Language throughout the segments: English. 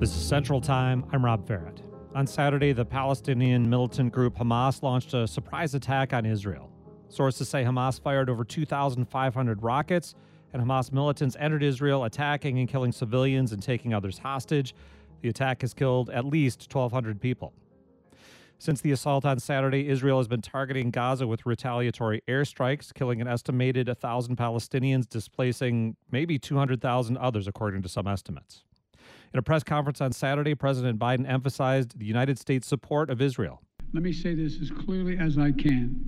This is Central Time. I'm Rob Ferrett. On Saturday, the Palestinian militant group Hamas launched a surprise attack on Israel. Sources say Hamas fired over 2,500 rockets, and Hamas militants entered Israel, attacking and killing civilians and taking others hostage. The attack has killed at least 1,200 people. Since the assault on Saturday, Israel has been targeting Gaza with retaliatory airstrikes, killing an estimated 1,000 Palestinians, displacing maybe 200,000 others, according to some estimates. In a press conference on Saturday, President Biden emphasized the United States' support of Israel. Let me say this as clearly as I can.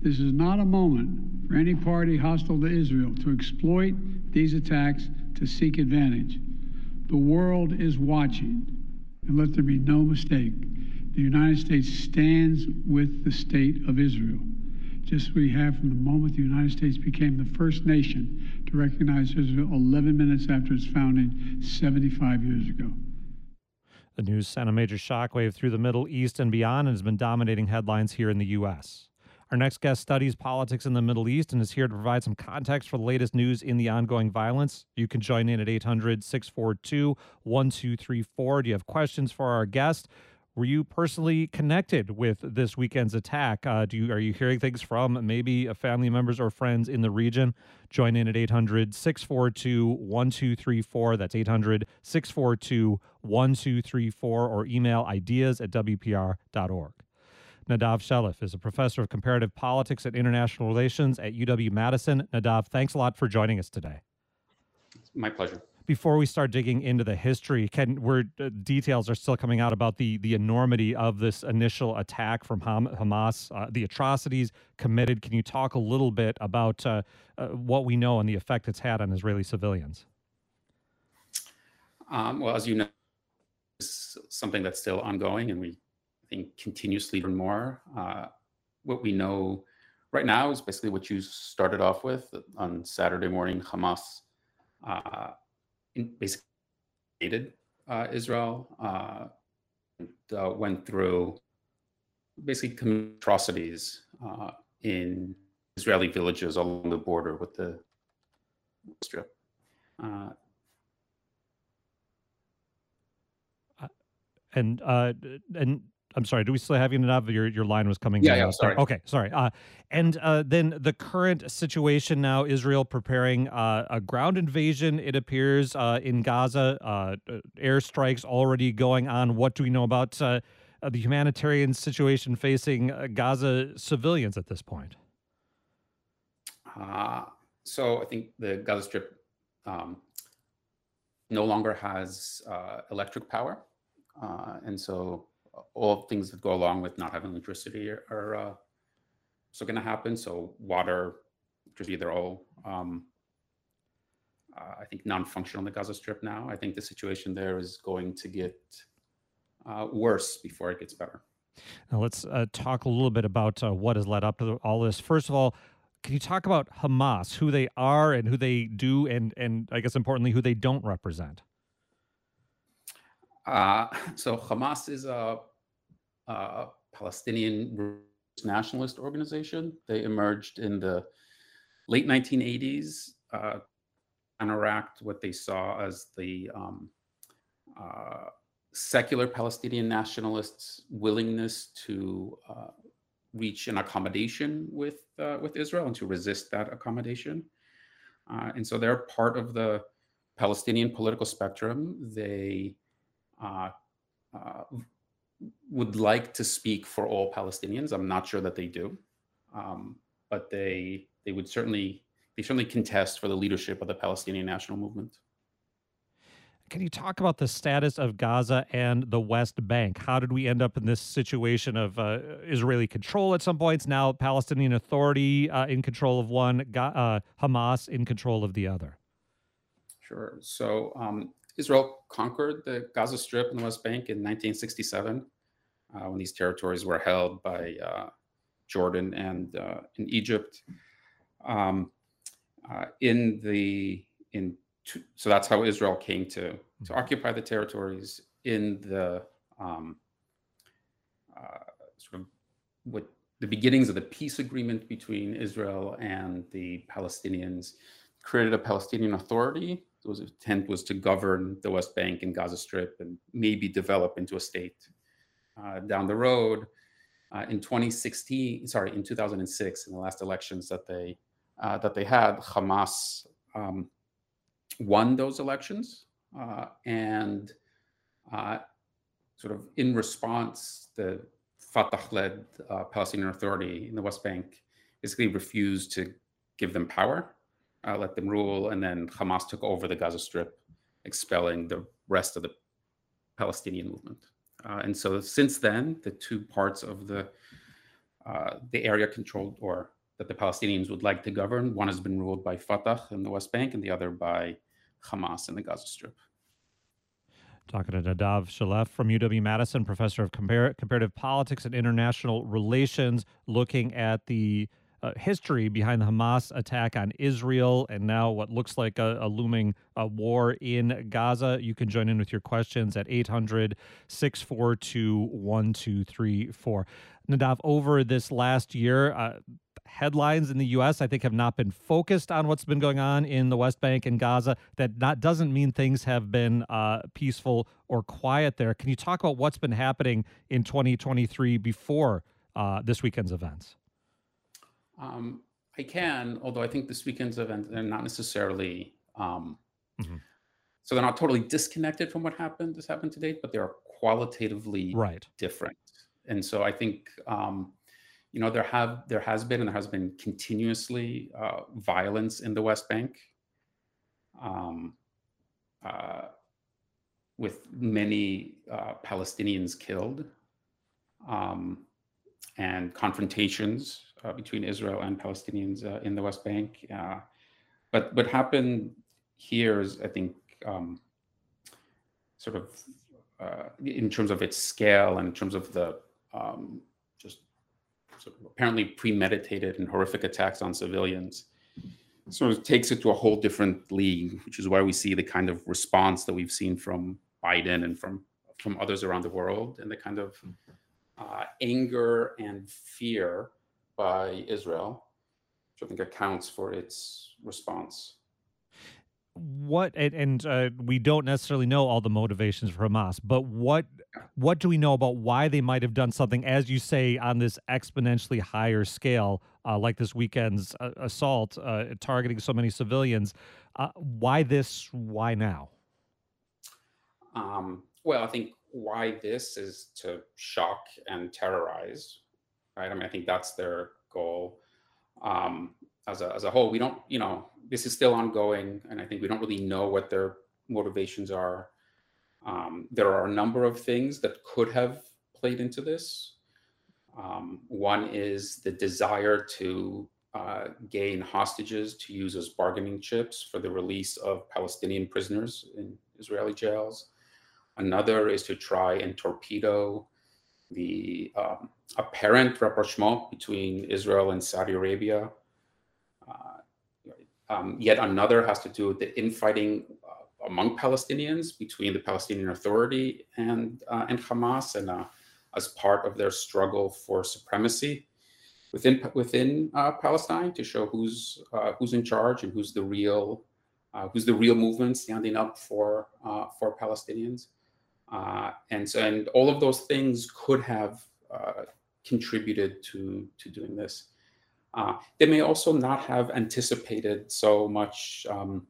This is not a moment for any party hostile to Israel to exploit these attacks to seek advantage. The world is watching, and let there be no mistake the United States stands with the state of Israel, just as we have from the moment the United States became the first nation to recognize Israel 11 minutes after its founding 75 years ago. The news sent a major shockwave through the Middle East and beyond and has been dominating headlines here in the U.S. Our next guest studies politics in the Middle East and is here to provide some context for the latest news in the ongoing violence. You can join in at 800 642 1234. Do you have questions for our guest? Were you personally connected with this weekend's attack? Uh, do you are you hearing things from maybe family members or friends in the region? Join in at 800 642 1234. That's 800 642 1234 or email ideas at WPR.org. Nadav Shelef is a professor of comparative politics and international relations at UW Madison. Nadav, thanks a lot for joining us today. My pleasure before we start digging into the history, can where uh, details are still coming out about the the enormity of this initial attack from Ham, Hamas, uh, the atrocities committed. Can you talk a little bit about uh, uh, what we know and the effect it's had on Israeli civilians? Um, well, as you know, it's something that's still ongoing, and we I think continuously learn more. Uh, what we know right now is basically what you started off with on Saturday morning. Hamas uh, basically hated uh, Israel, uh, and, uh, went through basically atrocities uh, in Israeli villages along the border with the Strip. Uh, and and I'm sorry. Do we still have you, Nadav? Your your line was coming. Yeah, yeah. Sorry. Okay, sorry. Uh, and uh, then the current situation now: Israel preparing uh, a ground invasion. It appears uh, in Gaza. Uh, airstrikes already going on. What do we know about uh, the humanitarian situation facing Gaza civilians at this point? so I think the Gaza Strip um, no longer has electric power, and so all things that go along with not having electricity are, are uh, still going to happen. So water, electricity, they're all, um, uh, I think, non-functional on the Gaza Strip now. I think the situation there is going to get uh, worse before it gets better. Now let's uh, talk a little bit about uh, what has led up to all this. First of all, can you talk about Hamas, who they are and who they do, and and I guess importantly, who they don't represent? Uh, so Hamas is a, a, Palestinian nationalist organization. They emerged in the late 1980s, uh, counteract what they saw as the um, uh, secular Palestinian nationalists' willingness to uh, reach an accommodation with uh, with Israel and to resist that accommodation. Uh, and so they're part of the Palestinian political spectrum. They would like to speak for all Palestinians. I'm not sure that they do, um, but they they would certainly they certainly contest for the leadership of the Palestinian national movement. Can you talk about the status of Gaza and the West Bank? How did we end up in this situation of uh, Israeli control at some points, now Palestinian Authority uh, in control of one, uh, Hamas in control of the other? Sure. So um, Israel conquered the Gaza Strip and the West Bank in 1967 uh, when these territories were held by uh, Jordan and uh, in Egypt. Um, uh, in the in two, so that's how Israel came to to mm-hmm. occupy the territories in the um, uh, sort of what the beginnings of the peace agreement between Israel and the Palestinians created a Palestinian Authority was intent was to govern the West Bank and Gaza Strip and maybe develop into a state uh, down the road. Uh, in 2016, sorry, in 2006, in the last elections that they uh, that they had, Hamas um, won those elections, uh, and uh, sort of in response, the Fatah-led uh, Palestinian Authority in the West Bank basically refused to give them power, uh, let them rule, and then Hamas took over the Gaza Strip, expelling the rest of the Palestinian movement. Uh, and so since then, the two parts of the uh, the area controlled or that the Palestinians would like to govern, one has been ruled by Fatah in the West Bank, and the other by Hamas in the Gaza Strip. Talking to Nadav Shelef from UW Madison, professor of compar- comparative politics and international relations, looking at the uh, history behind the Hamas attack on Israel and now what looks like a, a looming uh, war in Gaza. You can join in with your questions at 800 642 1234. Nadav, over this last year, uh, headlines in the U.S. I think have not been focused on what's been going on in the West Bank and Gaza. That not doesn't mean things have been uh, peaceful or quiet there. Can you talk about what's been happening in 2023 before uh, this weekend's events? Um, I can, although I think this weekend's events are not necessarily um, mm-hmm. so they're not totally disconnected from what happened this happened to date, but they are qualitatively right different. And so I think um, you know there have there has been and there has been continuously uh, violence in the West Bank, um, uh, with many uh, Palestinians killed, um, and confrontations between Israel and Palestinians uh, in the West Bank. Uh, but what happened here is, I think, um, sort of in terms of its scale and in terms of the um, just sort of apparently premeditated and horrific attacks on civilians sort of takes it to a whole different league, which is why we see the kind of response that we've seen from Biden and from from others around the world, and the kind of uh, anger and fear by Israel, which I think accounts for its response what and, and uh, we don't necessarily know all the motivations for Hamas, but what what do we know about why they might have done something, as you say, on this exponentially higher scale, uh, like this weekend's uh, assault uh, targeting so many civilians? Uh, why this? Why now? Um, well, I think why this is to shock and terrorize, right? I mean, I think that's their goal. Um, as a, as a whole, we don't, you know, this is still ongoing, and I think we don't really know what their motivations are. Um, there are a number of things that could have played into this. Um, one is the desire to uh, gain hostages to use as bargaining chips for the release of Palestinian prisoners in Israeli jails. Another is to try and torpedo the um, apparent rapprochement between Israel and Saudi Arabia. Um, yet another has to do with the infighting uh, among Palestinians between the Palestinian Authority and uh, and Hamas, and uh, as part of their struggle for supremacy within within uh, Palestine to show who's uh, who's in charge and who's the real uh, who's the real movement standing up for for Palestinians, and so and all of those things could have contributed to to doing this. Uh, they may also not have anticipated so much um,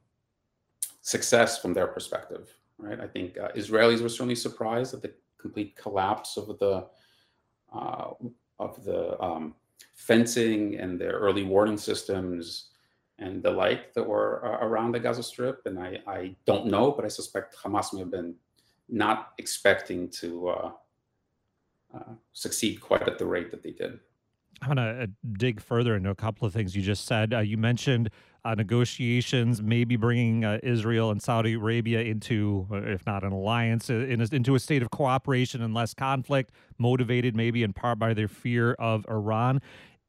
success from their perspective, right? I think uh, Israelis were certainly surprised at the complete collapse of the uh, of the um, fencing and the early warning systems and the like that were uh, around the Gaza Strip. And I, I don't know, but I suspect Hamas may have been not expecting to uh, uh, succeed quite at the rate that they did. I want to uh, dig further into a couple of things you just said. Uh, you mentioned uh, negotiations, maybe bringing uh, Israel and Saudi Arabia into, uh, if not an alliance, uh, in a, into a state of cooperation and less conflict, motivated maybe in part by their fear of Iran.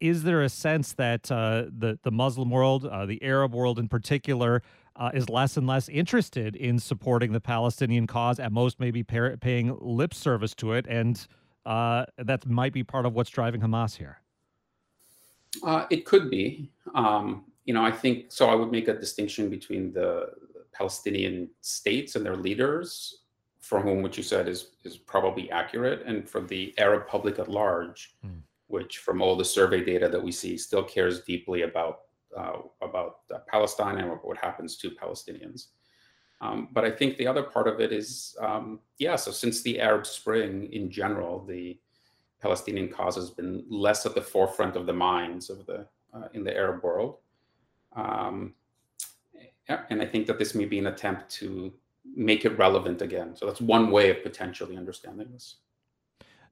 Is there a sense that the the Muslim world, the Arab world in particular, is less and less interested in supporting the Palestinian cause? At most, maybe pay- paying lip service to it, and that might be part of what's driving Hamas here. Uh, it could be. Um, you know, I think so. I would make a distinction between the Palestinian states and their leaders, for whom what you said is is probably accurate, and for the Arab public at large, mm. which from all the survey data that we see still cares deeply about uh, about uh, Palestine and what happens to Palestinians. Um, but I think the other part of it is, um, yeah. So since the Arab Spring, in general, the Palestinian cause has been less at the forefront of the minds of the uh, in the Arab world. Um, and I think that this may be an attempt to make it relevant again. So that's one way of potentially understanding this.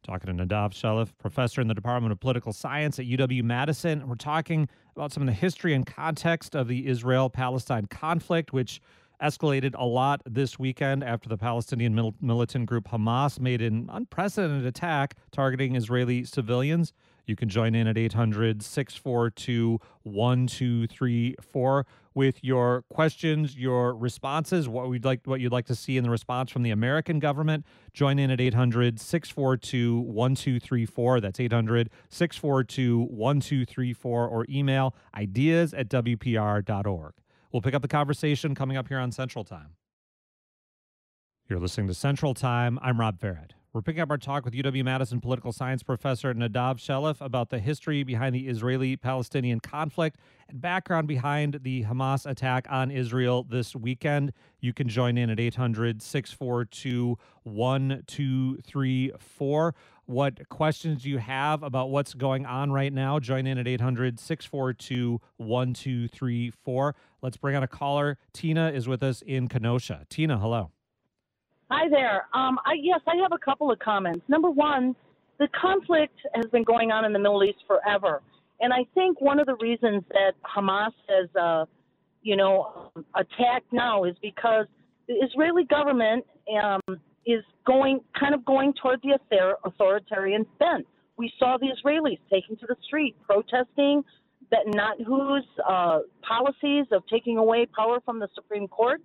Talking to Nadav Shelef, professor in the Department of Political Science at UW Madison. We're talking about some of the history and context of the Israel Palestine conflict, which escalated a lot this weekend after the Palestinian mil- militant group Hamas made an unprecedented attack targeting Israeli civilians. You can join in at 800 642 1234 with your questions, your responses, what we'd like what you'd like to see in the response from the American government. Join in at 800 642 1234. That's 800 642 1234 or email ideas at WPR.org. We'll pick up the conversation coming up here on Central Time. You're listening to Central Time. I'm Rob Ferrett. We're picking up our talk with UW Madison political science professor Nadav Shelef about the history behind the Israeli Palestinian conflict and background behind the Hamas attack on Israel this weekend. You can join in at 800 642 1234. What questions do you have about what's going on right now? Join in at 800 642 1234. Let's bring on a caller. Tina is with us in Kenosha. Tina, hello. Hi there. Um, I, yes, I have a couple of comments. Number one, the conflict has been going on in the Middle East forever, and I think one of the reasons that Hamas has, uh, you know, attacked now is because the Israeli government um, is going kind of going toward the authoritarian bent. We saw the Israelis taking to the street protesting that Netanyahu's uh, policies of taking away power from the Supreme Court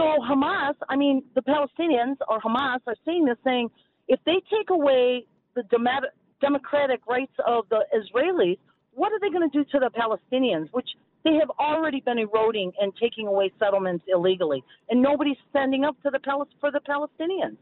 so Hamas, I mean, the Palestinians or Hamas are seeing this saying, if they take away the democratic rights of the Israelis, what are they going to do to the Palestinians, which they have already been eroding and taking away settlements illegally, and nobody's standing up to the for the Palestinians.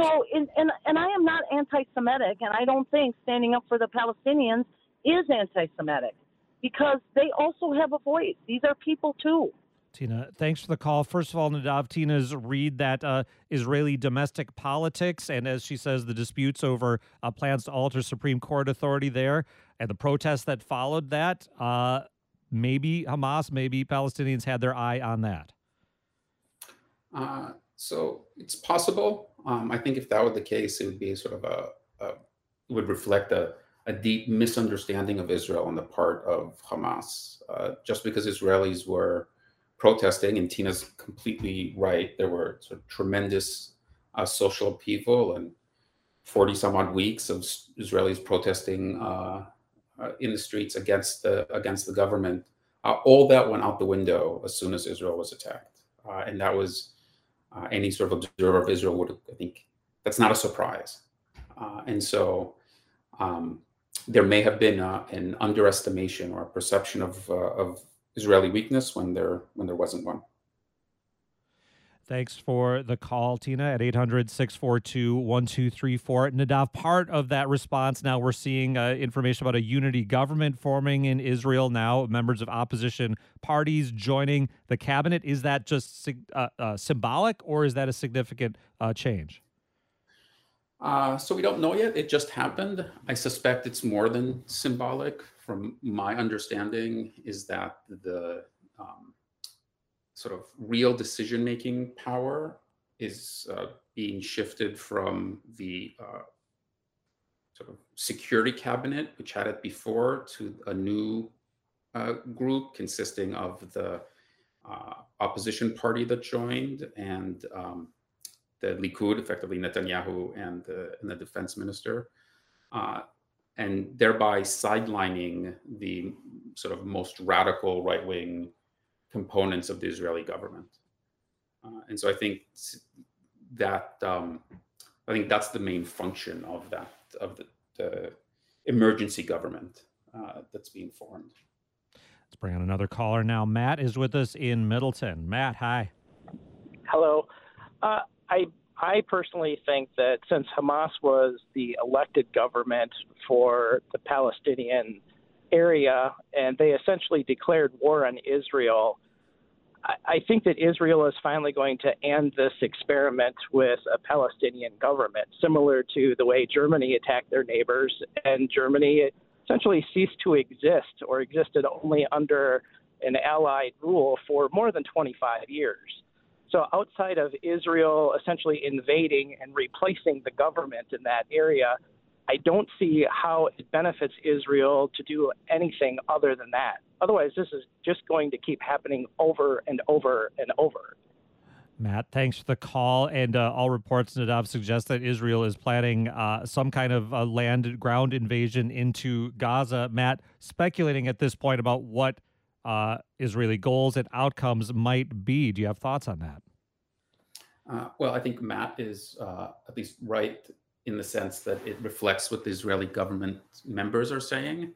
So, in, and and I am not anti-Semitic, and I don't think standing up for the Palestinians is anti-Semitic, because they also have a voice. These are people too. Tina, thanks for the call. First of all, Nadav, Tina's read that uh, Israeli domestic politics, and as she says, the disputes over uh, plans to alter Supreme Court authority there, and the protests that followed that. Uh, maybe Hamas, maybe Palestinians had their eye on that. Uh, so it's possible. Um, I think if that were the case, it would be sort of a, a would reflect a, a deep misunderstanding of Israel on the part of Hamas. Uh, just because Israelis were protesting, and Tina's completely right. There were sort of tremendous uh, social upheaval and 40 some odd weeks of Israelis protesting uh, uh, in the streets against the against the government. Uh, all that went out the window as soon as Israel was attacked, uh, and that was uh, any sort of observer of Israel would, I think, that's not a surprise. and so, um, there may have been an underestimation or a perception of of Israeli weakness when there when there wasn't one. Thanks for the call, Tina, at 800 642 1234. Nadav, part of that response now we're seeing uh, information about a unity government forming in Israel now, members of opposition parties joining the cabinet. Is that just uh, uh, symbolic or is that a significant uh, change? Uh, so we don't know yet. It just happened. I suspect it's more than symbolic from my understanding, is that the um, sort of real decision making power is uh, being shifted from the uh, sort of security cabinet, which had it before, to a new uh, group consisting of the uh, opposition party that joined and um, the Likud, effectively Netanyahu and the, and the defense minister. And thereby sidelining the sort of most radical right wing components of the Israeli government. Uh, and so I think that um, I think that's the main function of that of the, the emergency government uh, that's being formed. Let's bring on another caller now. Matt is with us in Middleton. Matt, hi. Hello. Uh, I I personally think that since Hamas was the elected government for the Palestinian area and they essentially declared war on Israel, I, I think that Israel is finally going to end this experiment with a Palestinian government, similar to the way Germany attacked their neighbors, and Germany essentially ceased to exist or existed only under an allied rule for more than 25 years. So, outside of Israel essentially invading and replacing the government in that area, I don't see how it benefits Israel to do anything other than that. Otherwise, this is just going to keep happening over and over and over. Matt, thanks for the call. And uh, all reports, Nadav, suggest that Israel is planning uh, some kind of uh, land ground invasion into Gaza. Matt, speculating at this point about what uh, Israeli goals and outcomes might be. Do you have thoughts on that? Uh, well, I think Matt is uh, at least right in the sense that it reflects what the Israeli government members are saying.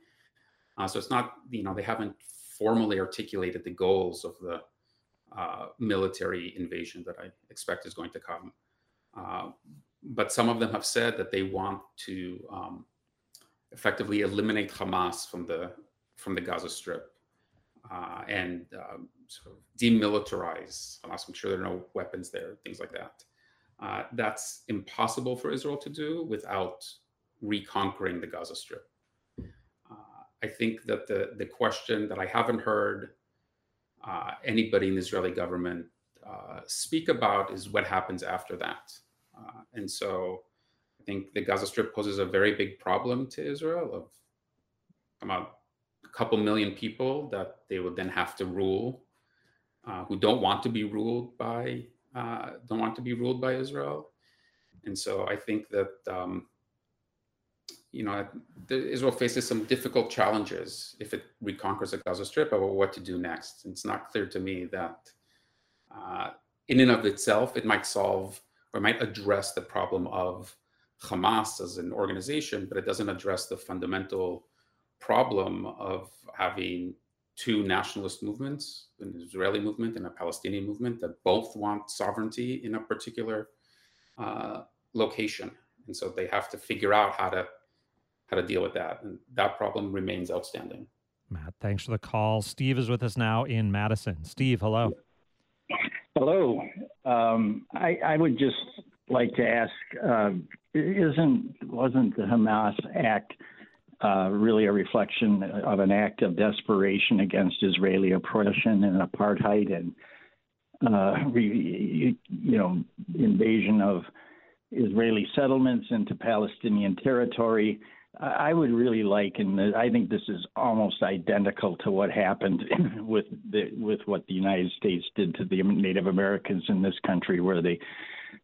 Uh, so it's not, you know, they haven't formally articulated the goals of the uh, military invasion that I expect is going to come. Uh, but some of them have said that they want to um, effectively eliminate Hamas from the from the Gaza Strip uh, and um, sort of demilitarize Hamas. I'm sure there are no weapons there, things like that. Uh, that's impossible for Israel to do without reconquering the Gaza Strip. Uh, I think that the the question that I haven't heard uh, anybody in the Israeli government uh, speak about is what happens after that. Uh, and so, I think the Gaza Strip poses a very big problem to Israel of about couple million people that they would then have to rule, uh, who don't want to be ruled by uh, don't want to be ruled by Israel, and so I think that um, you know Israel faces some difficult challenges if it reconquers the Gaza Strip about what to do next. It's not clear to me that uh, in and of itself it might solve or might address the problem of Hamas as an organization, but it doesn't address the fundamental problem of having two nationalist movements, an Israeli movement and a Palestinian movement that both want sovereignty in a particular uh, location, and so they have to figure out how to how to deal with that, and that problem remains outstanding. Matt, thanks for the call. Steve is with us now in Madison. Steve, hello. Hello. Um, I, I, would just like to ask: uh, Isn't wasn't the Hamas act uh, really a reflection of an act of desperation against Israeli oppression and apartheid and uh, re, you know invasion of Israeli settlements into Palestinian territory. I would really like, and I think this is almost identical to what happened with the, with what the United States did to the Native Americans in this country, where they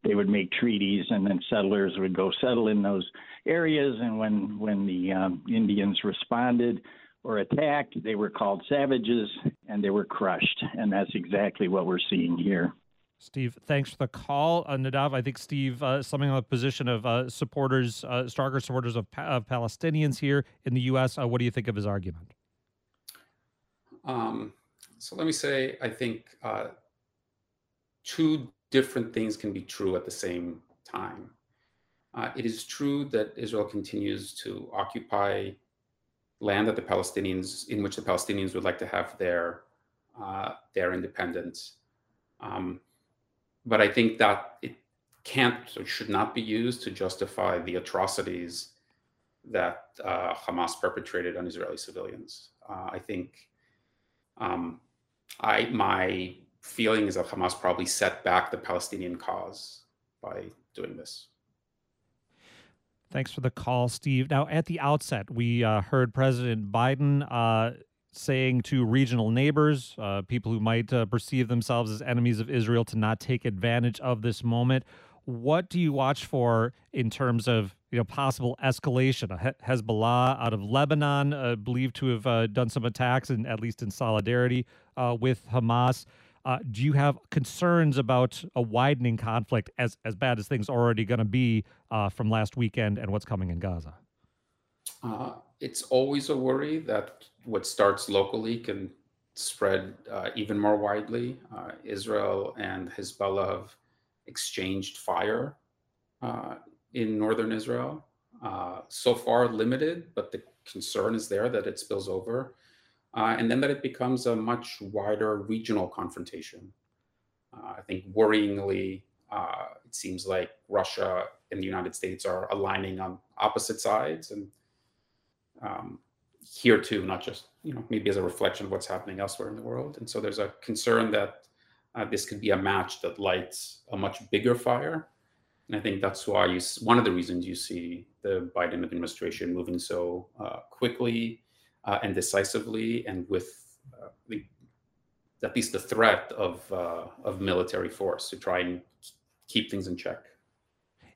they would make treaties, and then settlers would go settle in those areas. And when when the um, Indians responded or attacked, they were called savages, and they were crushed. And that's exactly what we're seeing here. Steve, thanks for the call. Uh, Nadav, I think Steve, uh, something on the position of uh, supporters, uh, stronger supporters of, pa- of, Palestinians here in the U.S. Uh, what do you think of his argument? Um, so let me say, I think uh, two different things can be true at the same time. Uh, it is true that Israel continues to occupy land that the Palestinians, in which the Palestinians would like to have their uh, their independence. Um, but I think that it can't or should not be used to justify the atrocities that uh, Hamas perpetrated on Israeli civilians. Uh, I think um, I my feeling is that Hamas probably set back the Palestinian cause by doing this. Thanks for the call, Steve. Now, at the outset, we uh, heard President Biden uh, saying to regional neighbors, uh, people who might uh, perceive themselves as enemies of Israel, to not take advantage of this moment. What do you watch for in terms of you know possible escalation? Hezbollah out of Lebanon, uh, believed to have uh, done some attacks, and at least in solidarity with Hamas. Uh, do you have concerns about a widening conflict as as bad as things are already going to be uh, from last weekend and what's coming in Gaza? Uh, it's always a worry that what starts locally can spread uh, even more widely. Uh, Israel and Hezbollah have exchanged fire uh, in northern Israel. So far, limited, but the concern is there that it spills over, uh, and then that it becomes a much wider regional confrontation. Uh, I think worryingly, it seems like Russia and the United States are aligning on opposite sides, and um, here too, not just you know maybe as a reflection of what's happening elsewhere in the world. And so there's a concern that uh, this could be a match that lights a much bigger fire. And I think that's why you one of the reasons you see the Biden administration moving so uh, quickly uh, and decisively, and with uh, the, at least the threat of uh, of military force to try and keep things in check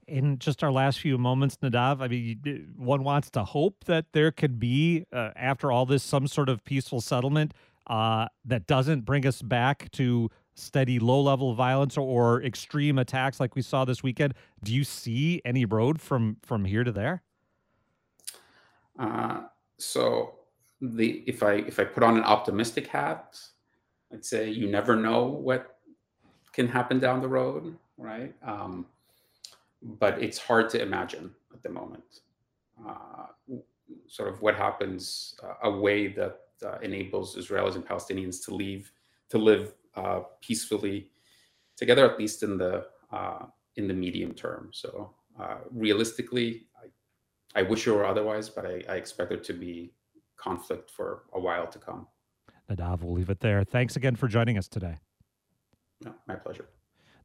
in just our last few moments, Nadav, I mean, one wants to hope that there could be, uh, after all this, some sort of peaceful settlement uh, that doesn't bring us back to steady low level violence or, or extreme attacks like we saw this weekend. Do you see any road from from here to there? Uh, so the if I if I put on an optimistic hat, I'd say you never know what can happen down the road, right? Um, but it's hard to imagine at the moment. Uh, sort of what happens uh, a way that uh, enables Israelis and Palestinians to leave to live uh, peacefully together, at least in the uh, in the medium term. So uh, realistically, I, I, wish it were otherwise, but I, I expect there to be conflict for a while to come. Nadav, we'll leave it there. Thanks again for joining us today. No, my pleasure.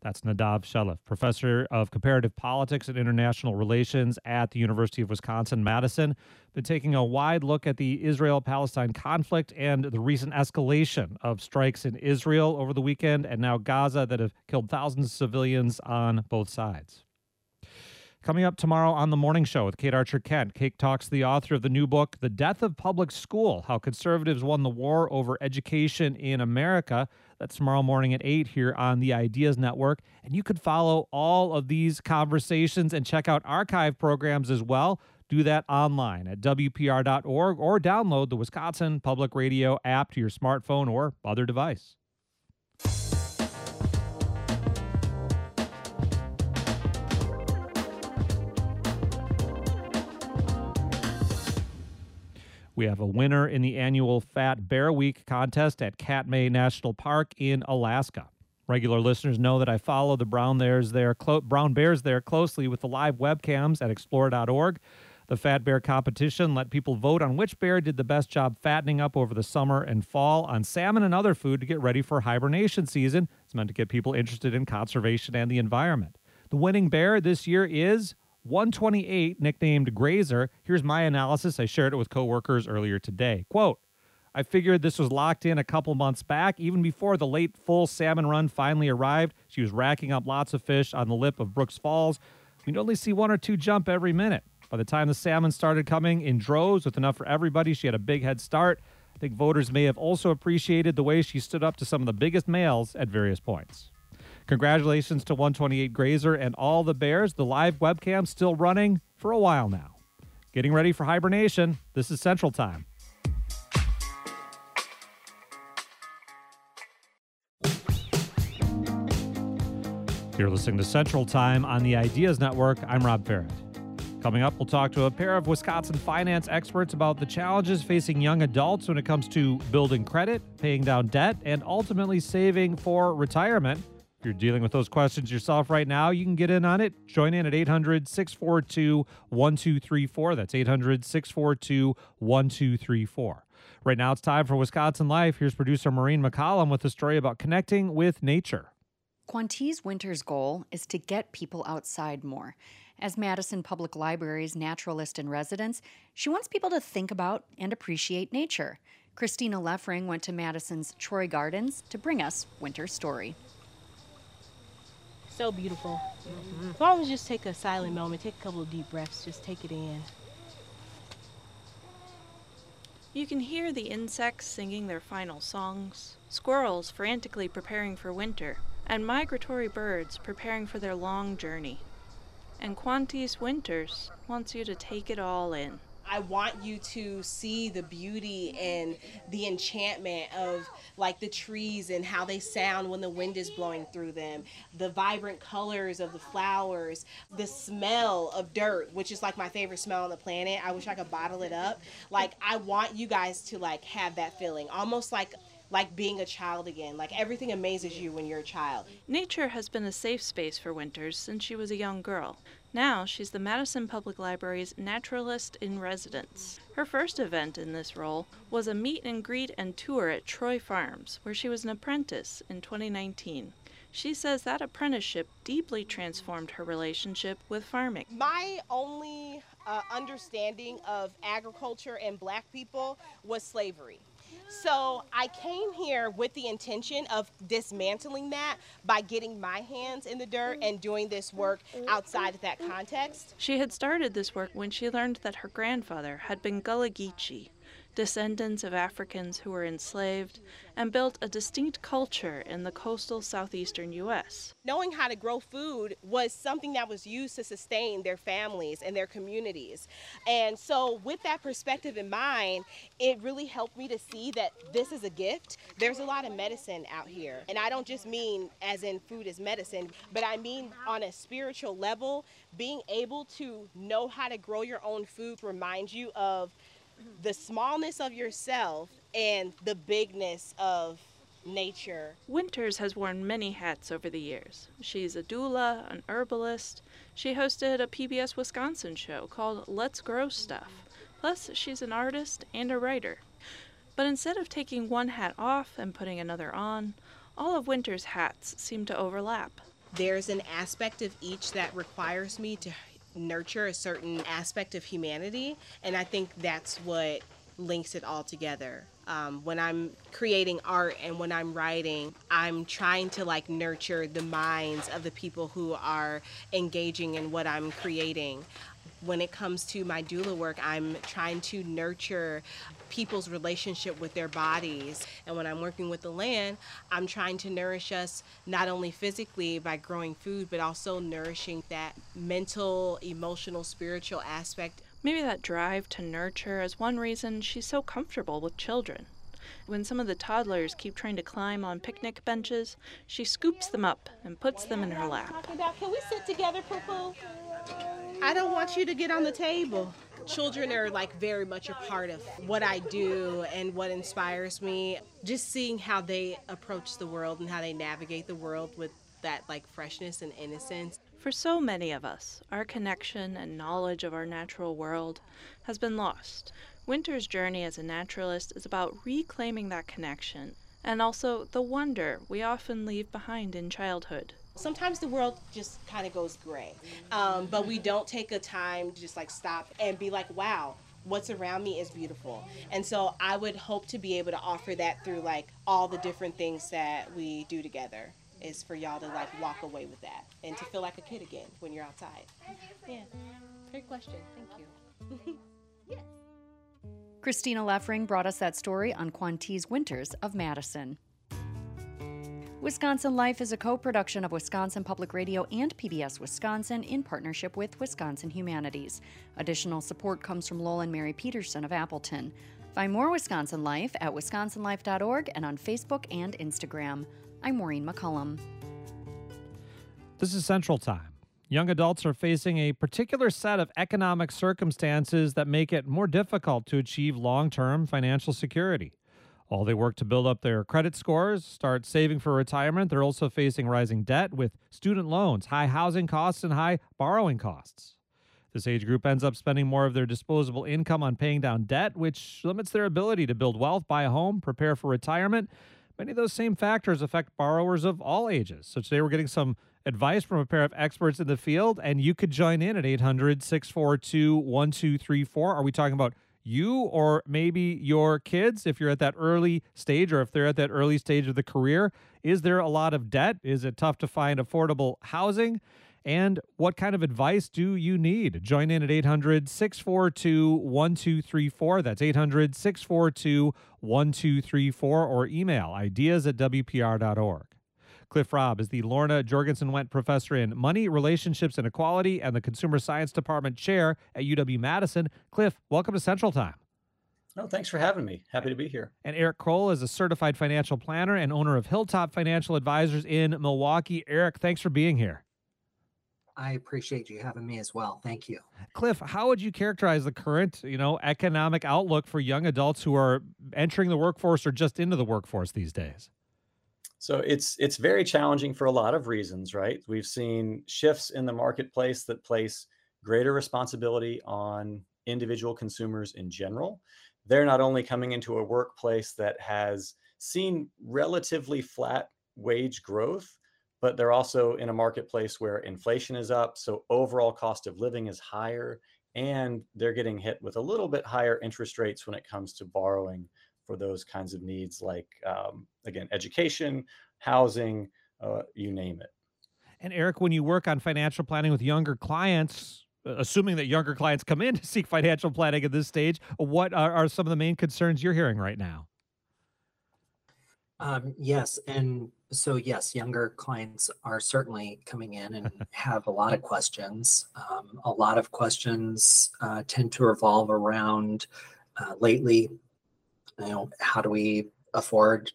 That's Nadav Shelef, professor of comparative politics and international relations at the University of Wisconsin Madison. Been taking a wide look at the Israel Palestine conflict and the recent escalation of strikes in Israel over the weekend and now Gaza that have killed thousands of civilians on both sides. Coming up tomorrow on the morning show with Kate Archer Kent, Kate talks the author of the new book, The Death of Public School How Conservatives Won the War Over Education in America. That's tomorrow morning at 8 here on the Ideas Network. And you could follow all of these conversations and check out archive programs as well. Do that online at WPR.org or download the Wisconsin Public Radio app to your smartphone or other device. We have a winner in the annual Fat Bear Week contest at Katmai National Park in Alaska. Regular listeners know that I follow the brown bears there, clo- brown bears there closely with the live webcams at explore.org. The Fat Bear competition let people vote on which bear did the best job fattening up over the summer and fall on salmon and other food to get ready for hibernation season. It's meant to get people interested in conservation and the environment. The winning bear this year is 128, nicknamed Grazer. Here's my analysis. I shared it with coworkers earlier today. Quote, I figured this was locked in a couple months back, even before the late full salmon run finally arrived. She was racking up lots of fish on the lip of Brooks Falls. We'd only see one or two jump every minute. By the time the salmon started coming in droves with enough for everybody, she had a big head start. I think voters may have also appreciated the way she stood up to some of the biggest males at various points. Congratulations to 128 Grazer and all the Bears. The live webcam still running for a while now. Getting ready for hibernation. This is Central Time. You're listening to Central Time on the Ideas Network. I'm Rob Ferrett. Coming up, we'll talk to a pair of Wisconsin finance experts about the challenges facing young adults when it comes to building credit, paying down debt, and ultimately saving for retirement. If you're dealing with those questions yourself right now, you can get in on it. Join in at 800 642 1234. That's 800 642 1234. Right now, it's time for Wisconsin Life. Here's producer Maureen McCollum with a story about connecting with nature. Quanti's Winter's goal is to get people outside more. As Madison Public Library's naturalist in residence, she wants people to think about and appreciate nature. Christina Lieffring went to Madison's Troy Gardens to bring us Winter's story so beautiful. Mm-hmm. Just take a silent moment, take a couple of deep breaths, just take it in. You can hear the insects singing their final songs, squirrels frantically preparing for winter, and migratory birds preparing for their long journey. And Quanti's Winters wants you to take it all in. I want you to see the beauty and the enchantment of like the trees and how they sound when the wind is blowing through them, the vibrant colors of the flowers, the smell of dirt, which is like my favorite smell on the planet. I wish I could bottle it up. Like I want you guys to like have that feeling, almost like like being a child again. Like everything amazes you when you're a child. Nature has been a safe space for Winters since she was a young girl. Now she's the Madison Public Library's naturalist in residence. Her first event in this role was a meet and greet and tour at Troy Farms, where she was an apprentice in 2019. She says that apprenticeship deeply transformed her relationship with farming. My only uh, understanding of agriculture and black people was slavery. So I came here with the intention of dismantling that by getting my hands in the dirt and doing this work outside of that context. She had started this work when she learned that her grandfather had been Gullah Geechee, descendants of Africans who were enslaved, and built a distinct culture in the coastal southeastern U.S. Knowing how to grow food was something that was used to sustain their families and their communities. And so, with that perspective in mind, it really helped me to see that this is a gift. There's a lot of medicine out here. And I don't just mean as in food is medicine, but I mean on a spiritual level, being able to know how to grow your own food reminds you of the smallness of yourself and the bigness of nature. Winters has worn many hats over the years. She's a doula, an herbalist. She hosted a PBS Wisconsin show called Let's Grow Stuff. Plus, she's an artist and a writer. But instead of taking one hat off and putting another on, all of Winter's hats seem to overlap. There's an aspect of each that requires me to nurture a certain aspect of humanity, and I think that's what links it all together. Um, when I'm creating art and when I'm writing, I'm trying to like nurture the minds of the people who are engaging in what I'm creating. When it comes to my doula work, I'm trying to nurture people's relationship with their bodies. And when I'm working with the land, I'm trying to nourish us not only physically by growing food, but also nourishing that mental, emotional, spiritual aspect. Maybe that drive to nurture is one reason she's so comfortable with children. When some of the toddlers keep trying to climb on picnic benches, she scoops them up and puts them in her lap. Can we sit together, Poo Poo? I don't want you to get on the table. Children are like very much a part of what I do and what inspires me. Just seeing how they approach the world and how they navigate the world with that like freshness and innocence. For so many of us, our connection and knowledge of our natural world has been lost. Winter's journey as a naturalist is about reclaiming that connection and also the wonder we often leave behind in childhood. Sometimes the world just kind of goes gray, um, but we don't take a time to just like stop and be like, wow, what's around me is beautiful. And so I would hope to be able to offer that through like all the different things that we do together is for y'all to like walk away with that and to feel like a kid again when you're outside. Yeah, great question. Thank you. yes. Christina Lieffring brought us that story on Quanti's Winters of Madison. Wisconsin Life is a co production of Wisconsin Public Radio and PBS Wisconsin in partnership with Wisconsin Humanities. Additional support comes from Lowell and Mary Peterson of Appleton. Find more Wisconsin Life at wisconsinlife.org and on Facebook and Instagram. I'm Maureen McCollum. This is Central Time. Young adults are facing a particular set of economic circumstances that make it more difficult to achieve long term financial security. While they work to build up their credit scores, start saving for retirement, they're also facing rising debt with student loans, high housing costs, and high borrowing costs. This age group ends up spending more of their disposable income on paying down debt, which limits their ability to build wealth, buy a home, prepare for retirement. Many of those same factors affect borrowers of all ages. So today we're getting some advice from a pair of experts in the field, and you could join in at 800 642 1234. Are we talking about you or maybe your kids if you're at that early stage or if they're at that early stage of the career? Is there a lot of debt? Is it tough to find affordable housing? And what kind of advice do you need? Join in at 800 642 1234. That's 800 642 1234 or email ideas at WPR.org. Cliff Robb is the Lorna Jorgensen Wendt Professor in Money, Relationships, and Equality and the Consumer Science Department Chair at UW Madison. Cliff, welcome to Central Time. Oh, thanks for having me. Happy to be here. And Eric Kroll is a certified financial planner and owner of Hilltop Financial Advisors in Milwaukee. Eric, thanks for being here. I appreciate you having me as well. Thank you. Cliff, how would you characterize the current, you know, economic outlook for young adults who are entering the workforce or just into the workforce these days? So it's it's very challenging for a lot of reasons, right? We've seen shifts in the marketplace that place greater responsibility on individual consumers in general. They're not only coming into a workplace that has seen relatively flat wage growth, but they're also in a marketplace where inflation is up. So overall cost of living is higher, and they're getting hit with a little bit higher interest rates when it comes to borrowing for those kinds of needs, like, um, again, education, housing, uh, you name it. And Eric, when you work on financial planning with younger clients, assuming that younger clients come in to seek financial planning at this stage, what are, are some of the main concerns you're hearing right now? Um, yes, and so yes, younger clients are certainly coming in and have a lot of questions. Um, a lot of questions uh, tend to revolve around uh, lately, you know, how do we afford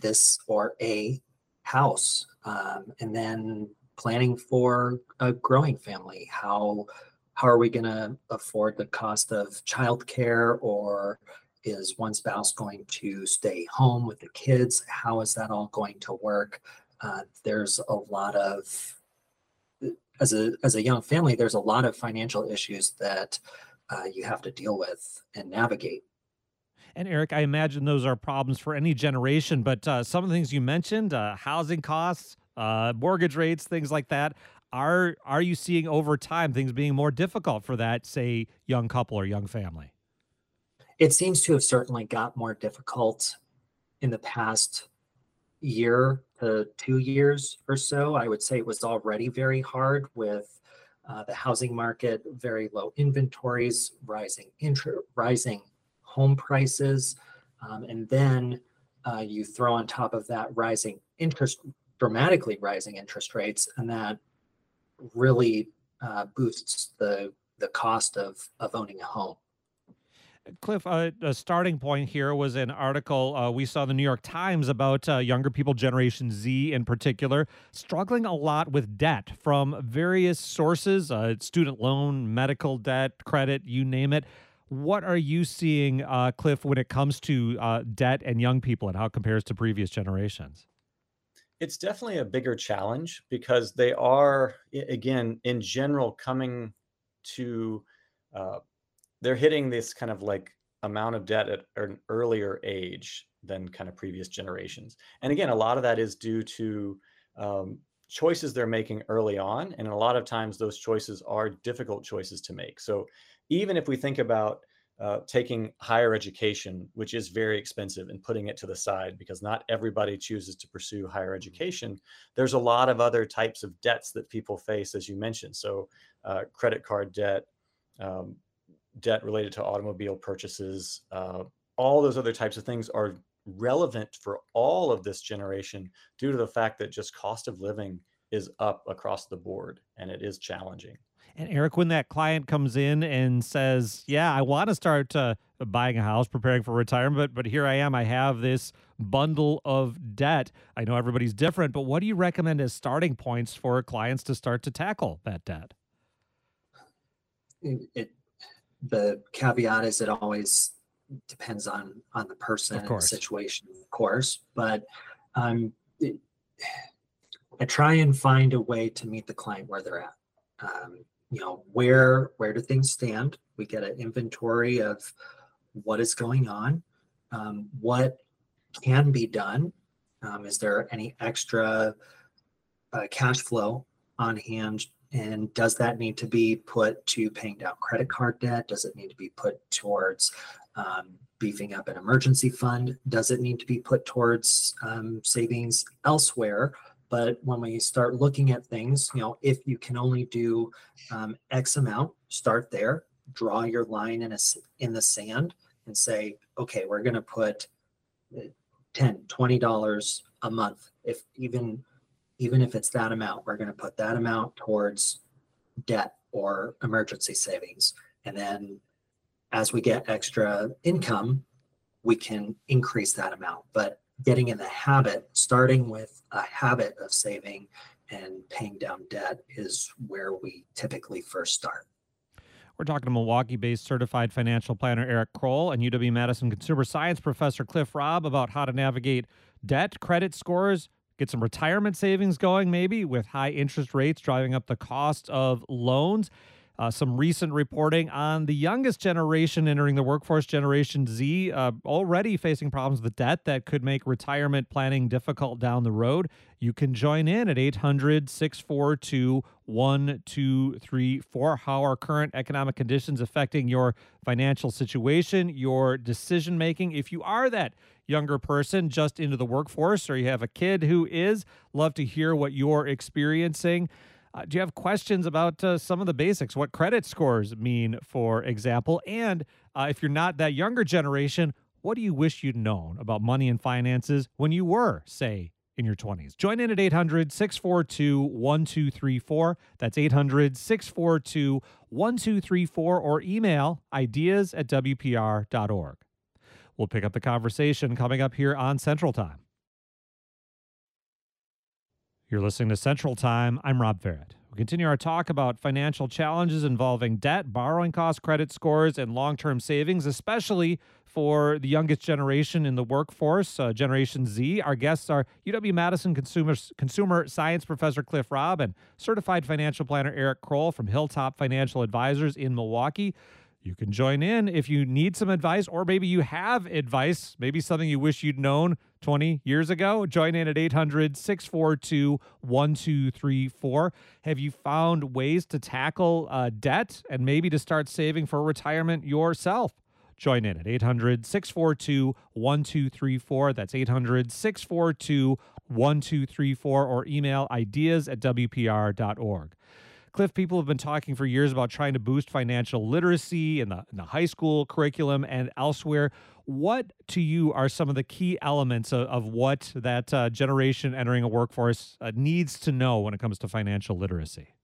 this or a house, um, and then planning for a growing family. How how are we going to afford the cost of childcare or is one spouse going to stay home with the kids? How is that all going to work? Uh, there's a lot of as a as a young family, there's a lot of financial issues that uh, you have to deal with and navigate. And Eric, I imagine those are problems for any generation, but uh, some of the things you mentioned, uh, housing costs, uh, mortgage rates, things like that, are are you seeing over time things being more difficult for that, say, young couple or young family? it seems to have certainly got more difficult in the past year to two years or so. I would say it was already very hard with uh, the housing market, very low inventories, rising rising home prices, um, and then uh, you throw on top of that rising interest, dramatically rising interest rates, and that really uh, boosts the the cost of of owning a home. Cliff, uh, a starting point here was an article uh, we saw in the New York Times about uh, younger people, Generation Z in particular, struggling a lot with debt from various sources uh, student loan, medical debt, credit, you name it. What are you seeing, uh, Cliff, when it comes to uh, debt and young people and how it compares to previous generations? It's definitely a bigger challenge because they are, again, in general, coming to they're hitting this kind of like amount of debt at an earlier age than kind of previous generations. And again, a lot of that is due to um, choices they're making early on. And a lot of times those choices are difficult choices to make. So even if we think about uh, taking higher education, which is very expensive, and putting it to the side because not everybody chooses to pursue higher mm-hmm. education. There's a lot of other types of debts that people face, as you mentioned. So, uh, credit card debt, um, debt related to automobile purchases, uh, all those other types of things are relevant for all of this generation due to the fact that just cost of living is up across the board and it is challenging. And Eric, when that client comes in and says, "Yeah, I want to start uh, buying a house, preparing for retirement, but here I am. I have this bundle of debt. I know everybody's different, but what do you recommend as starting points for clients to start to tackle that debt?" It the caveat is it always depends on on the person and the situation, of course. But um, it, I try and find a way to meet the client where they're at. Um, you know, where where do things stand? We get an inventory of what is going on, um, what can be done. Um, is there any extra uh, cash flow on hand and does that need to be put to paying down credit card debt? Does it need to be put towards um, beefing up an emergency fund? Does it need to be put towards um, savings elsewhere? But when we start looking at things, you know, if you can only do um, X amount, start there, draw your line in a in the sand, and say, okay, we're going to put uh, 10 20 dollars a month if even even if it's that amount, we're going to put that amount towards debt or emergency savings. And then as we get extra income, we can increase that amount. But getting in the habit, starting with a habit of saving and paying down debt is where we typically first start. We're talking to Milwaukee based certified financial planner Eric Kroll and UW Madison consumer science professor Cliff Robb about how to navigate debt, credit scores, get some retirement savings going, maybe with high interest rates driving up the cost of loans. Uh, some recent reporting on the youngest generation entering the workforce, Generation Z, uh, already facing problems with debt that could make retirement planning difficult down the road. You can join in at 800 642 1234. How are current economic conditions affecting your financial situation, your decision making? If you are that younger person just into the workforce or you have a kid who is, love to hear what you're experiencing. Uh, do you have questions about uh, some of the basics? What credit scores mean, for example? And uh, if you're not that younger generation, what do you wish you'd known about money and finances when you were, say, in your 20s? Join in at 800 642 1234. That's 800 642 1234 or email ideas at WPR.org. We'll pick up the conversation coming up here on Central Time. You're listening to Central Time. I'm Rob Ferrett. We continue our talk about financial challenges involving debt, borrowing costs, credit scores, and long term savings, especially for the youngest generation in the workforce, uh, Generation Z. Our guests are UW Madison consumer, consumer science professor Cliff Robb and certified financial planner Eric Kroll from Hilltop Financial Advisors in Milwaukee. You can join in if you need some advice, or maybe you have advice, maybe something you wish you'd known 20 years ago. Join in at 800 642 1234. Have you found ways to tackle uh, debt and maybe to start saving for retirement yourself? Join in at 800 642 1234. That's 800 642 1234 or email ideas at WPR.org. Cliff, people have been talking for years about trying to boost financial literacy in the, in the high school curriculum and elsewhere. What to you are some of the key elements of, of what that uh, generation entering a workforce uh, needs to know when it comes to financial literacy?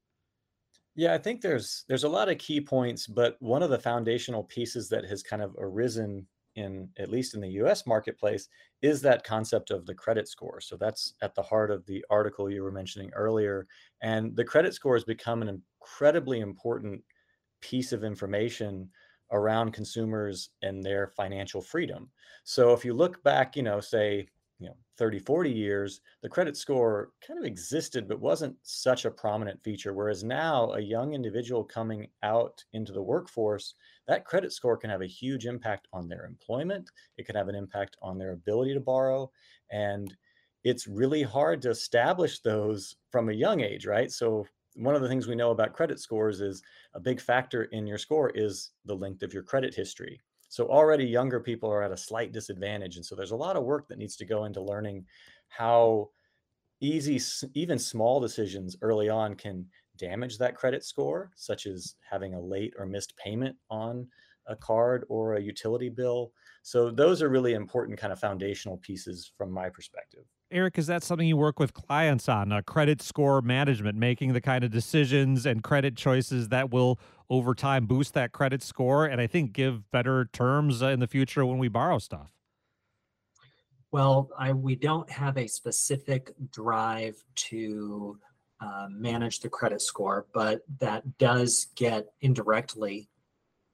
Yeah, I think there's there's a lot of key points, but one of the foundational pieces that has kind of arisen in at least in the US marketplace is that concept of the credit score. So that's at the heart of the article you were mentioning earlier. And the credit score has become an incredibly important piece of information around consumers and their financial freedom. So if you look back, you know, say you know 30 40 years the credit score kind of existed but wasn't such a prominent feature whereas now a young individual coming out into the workforce that credit score can have a huge impact on their employment it can have an impact on their ability to borrow and it's really hard to establish those from a young age right so one of the things we know about credit scores is a big factor in your score is the length of your credit history so already younger people are at a slight disadvantage. And so there's a lot of work that needs to go into learning how easy, even small decisions early on can damage that credit score, such as having a late or missed payment on a card or a utility bill. So those are really important kind of foundational pieces from my perspective. Eric, is that something you work with clients on? Uh, credit score management, making the kind of decisions and credit choices that will over time boost that credit score and I think give better terms uh, in the future when we borrow stuff? Well, I, we don't have a specific drive to uh, manage the credit score, but that does get indirectly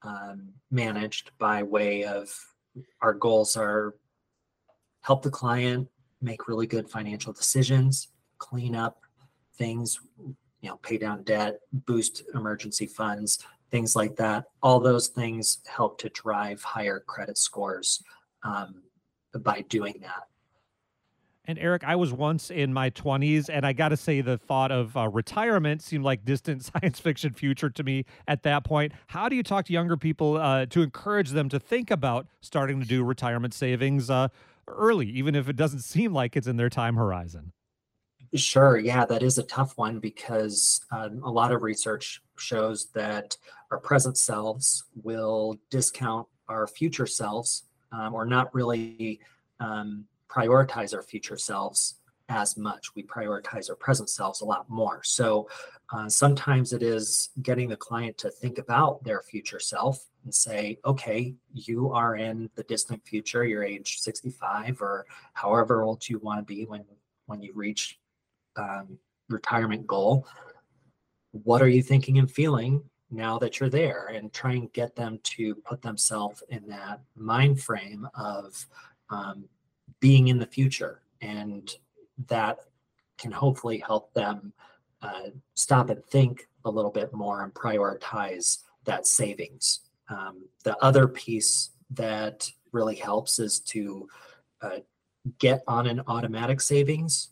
um, managed by way of our goals are help the client make really good financial decisions, clean up things, you know, pay down debt, boost emergency funds, things like that. All those things help to drive higher credit scores um, by doing that. And Eric, I was once in my 20s, and I got to say, the thought of uh, retirement seemed like distant science fiction future to me at that point. How do you talk to younger people uh, to encourage them to think about starting to do retirement savings uh, early, even if it doesn't seem like it's in their time horizon? Sure. Yeah, that is a tough one because um, a lot of research shows that our present selves will discount our future selves um, or not really um, prioritize our future selves as much. We prioritize our present selves a lot more. So uh, sometimes it is getting the client to think about their future self and say, okay, you are in the distant future, you're age 65 or however old you want to be when when you reach um, retirement goal. What are you thinking and feeling now that you're there? And try and get them to put themselves in that mind frame of um, being in the future and that can hopefully help them uh, stop and think a little bit more and prioritize that savings. Um, the other piece that really helps is to uh, get on an automatic savings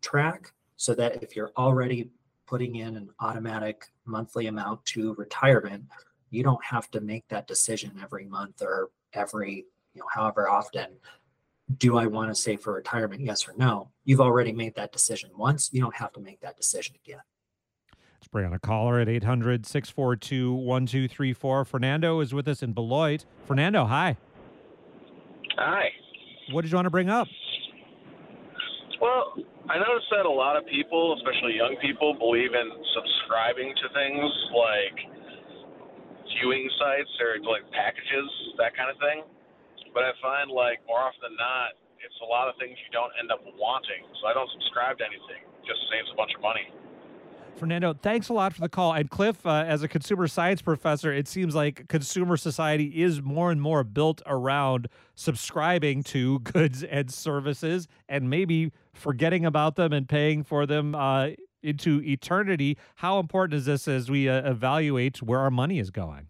track so that if you're already putting in an automatic monthly amount to retirement, you don't have to make that decision every month or every, you know, however often do I want to save for retirement? Yes or no. You've already made that decision once. You don't have to make that decision again. Let's bring on a caller at 800 642 1234. Fernando is with us in Beloit. Fernando, hi. Hi. What did you want to bring up? Well, I noticed that a lot of people, especially young people, believe in subscribing to things like viewing sites or like packages, that kind of thing. But I find like more often than not, it's a lot of things you don't end up wanting. So I don't subscribe to anything. It just saves a bunch of money. Fernando, thanks a lot for the call. And Cliff, uh, as a consumer science professor, it seems like consumer society is more and more built around subscribing to goods and services and maybe forgetting about them and paying for them uh, into eternity. How important is this as we uh, evaluate where our money is going?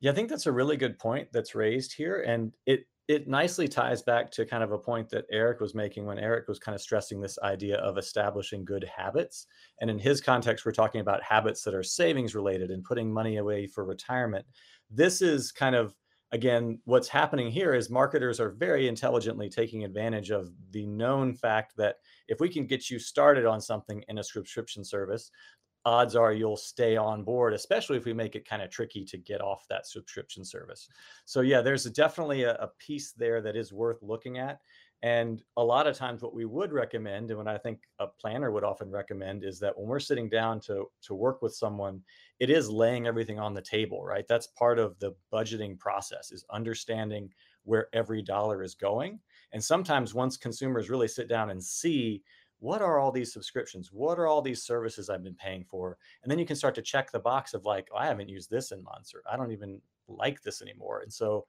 Yeah, I think that's a really good point that's raised here. And it it nicely ties back to kind of a point that Eric was making when Eric was kind of stressing this idea of establishing good habits. And in his context, we're talking about habits that are savings related and putting money away for retirement. This is kind of again what's happening here is marketers are very intelligently taking advantage of the known fact that if we can get you started on something in a subscription service odds are you'll stay on board, especially if we make it kind of tricky to get off that subscription service. So, yeah, there's definitely a, a, piece there that is worth looking at. And a lot of times, what we would recommend, and what I think a planner would often recommend, is that when we're sitting down to to work with someone, it is laying everything on the table, right? That's part of the budgeting process is understanding where every dollar is going. And sometimes, once consumers really sit down and see what are all these subscriptions? What are all these services I've been paying for? And then you can start to check the box of like, oh, I haven't used this in months, or I don't even like this anymore. And so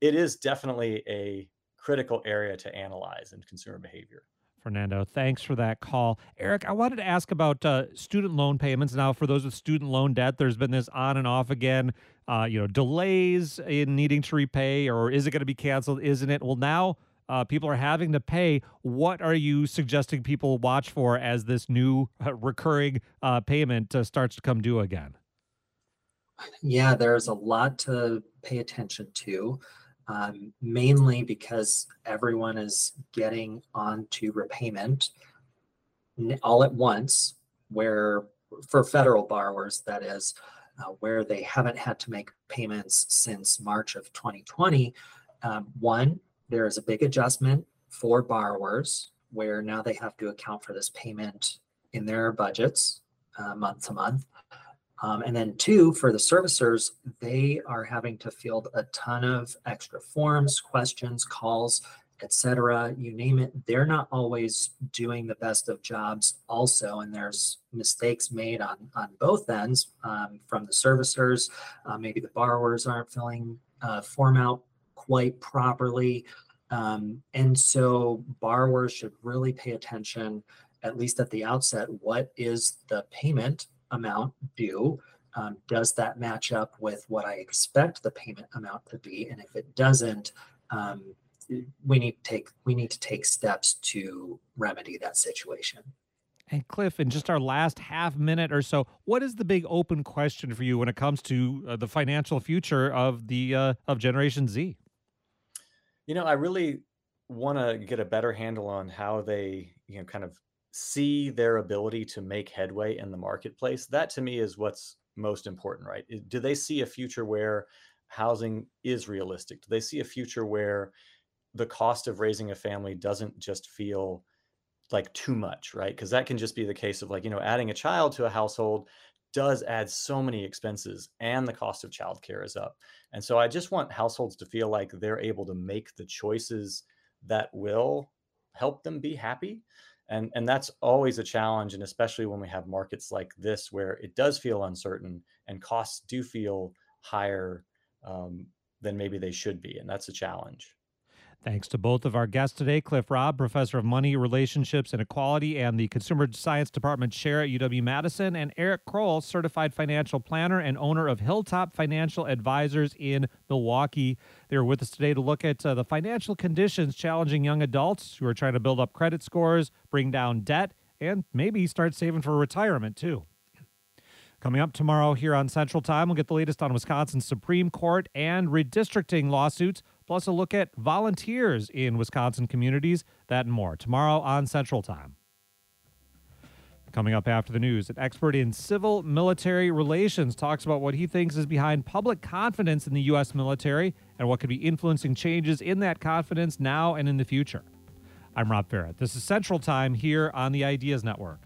it is definitely a critical area to analyze in consumer behavior. Fernando, thanks for that call. Eric, I wanted to ask about uh, student loan payments. Now, for those with student loan debt, there's been this on and off again, uh, you know, delays in needing to repay, or is it going to be canceled? Isn't it? Well, now uh, people are having to pay. What are you suggesting people watch for as this new uh, recurring uh, payment uh, starts to come due again? Yeah, there's a lot to pay attention to, um, mainly because everyone is getting onto repayment all at once, where for federal borrowers, that is, uh, where they haven't had to make payments since March of 2020. Um, one, there is a big adjustment for borrowers where now they have to account for this payment in their budgets uh, month to month. Um, and then two, for the servicers, they are having to field a ton of extra forms, questions, calls, etc. You name it. They're not always doing the best of jobs also, and there's mistakes made on on both ends um, from the servicers. Uh, maybe the borrowers aren't filling uh, form out quite properly. Um, and so borrowers should really pay attention, at least at the outset, what is the payment amount due? Um, does that match up with what I expect the payment amount to be? And if it doesn't, um, we need to take we need to take steps to remedy that situation. And Cliff, in just our last half minute or so, what is the big open question for you when it comes to uh, the financial future of the uh, of Generation Z? You know, I really want to get a better handle on how they, you know, kind of see their ability to make headway in the marketplace. That to me is what's most important, right? Do they see a future where housing is realistic? Do they see a future where the cost of raising a family doesn't just feel like too much, right? Because that can just be the case of like, you know, adding a child to a household does add so many expenses and the cost of childcare is up. And so I just want households to feel like they're able to make the choices that will help them be happy. And and that's always a challenge and especially when we have markets like this where it does feel uncertain and costs do feel higher um, than maybe they should be and that's a challenge. Thanks to both of our guests today Cliff Robb, Professor of Money, Relationships, and Equality, and the Consumer Science Department Chair at UW Madison, and Eric Kroll, Certified Financial Planner and owner of Hilltop Financial Advisors in Milwaukee. They are with us today to look at uh, the financial conditions challenging young adults who are trying to build up credit scores, bring down debt, and maybe start saving for retirement too. Coming up tomorrow here on Central Time, we'll get the latest on Wisconsin's Supreme Court and redistricting lawsuits, plus a look at volunteers in Wisconsin communities, that and more. Tomorrow on Central Time. Coming up after the news, an expert in civil military relations talks about what he thinks is behind public confidence in the U.S. military and what could be influencing changes in that confidence now and in the future. I'm Rob Ferrett. This is Central Time here on the Ideas Network.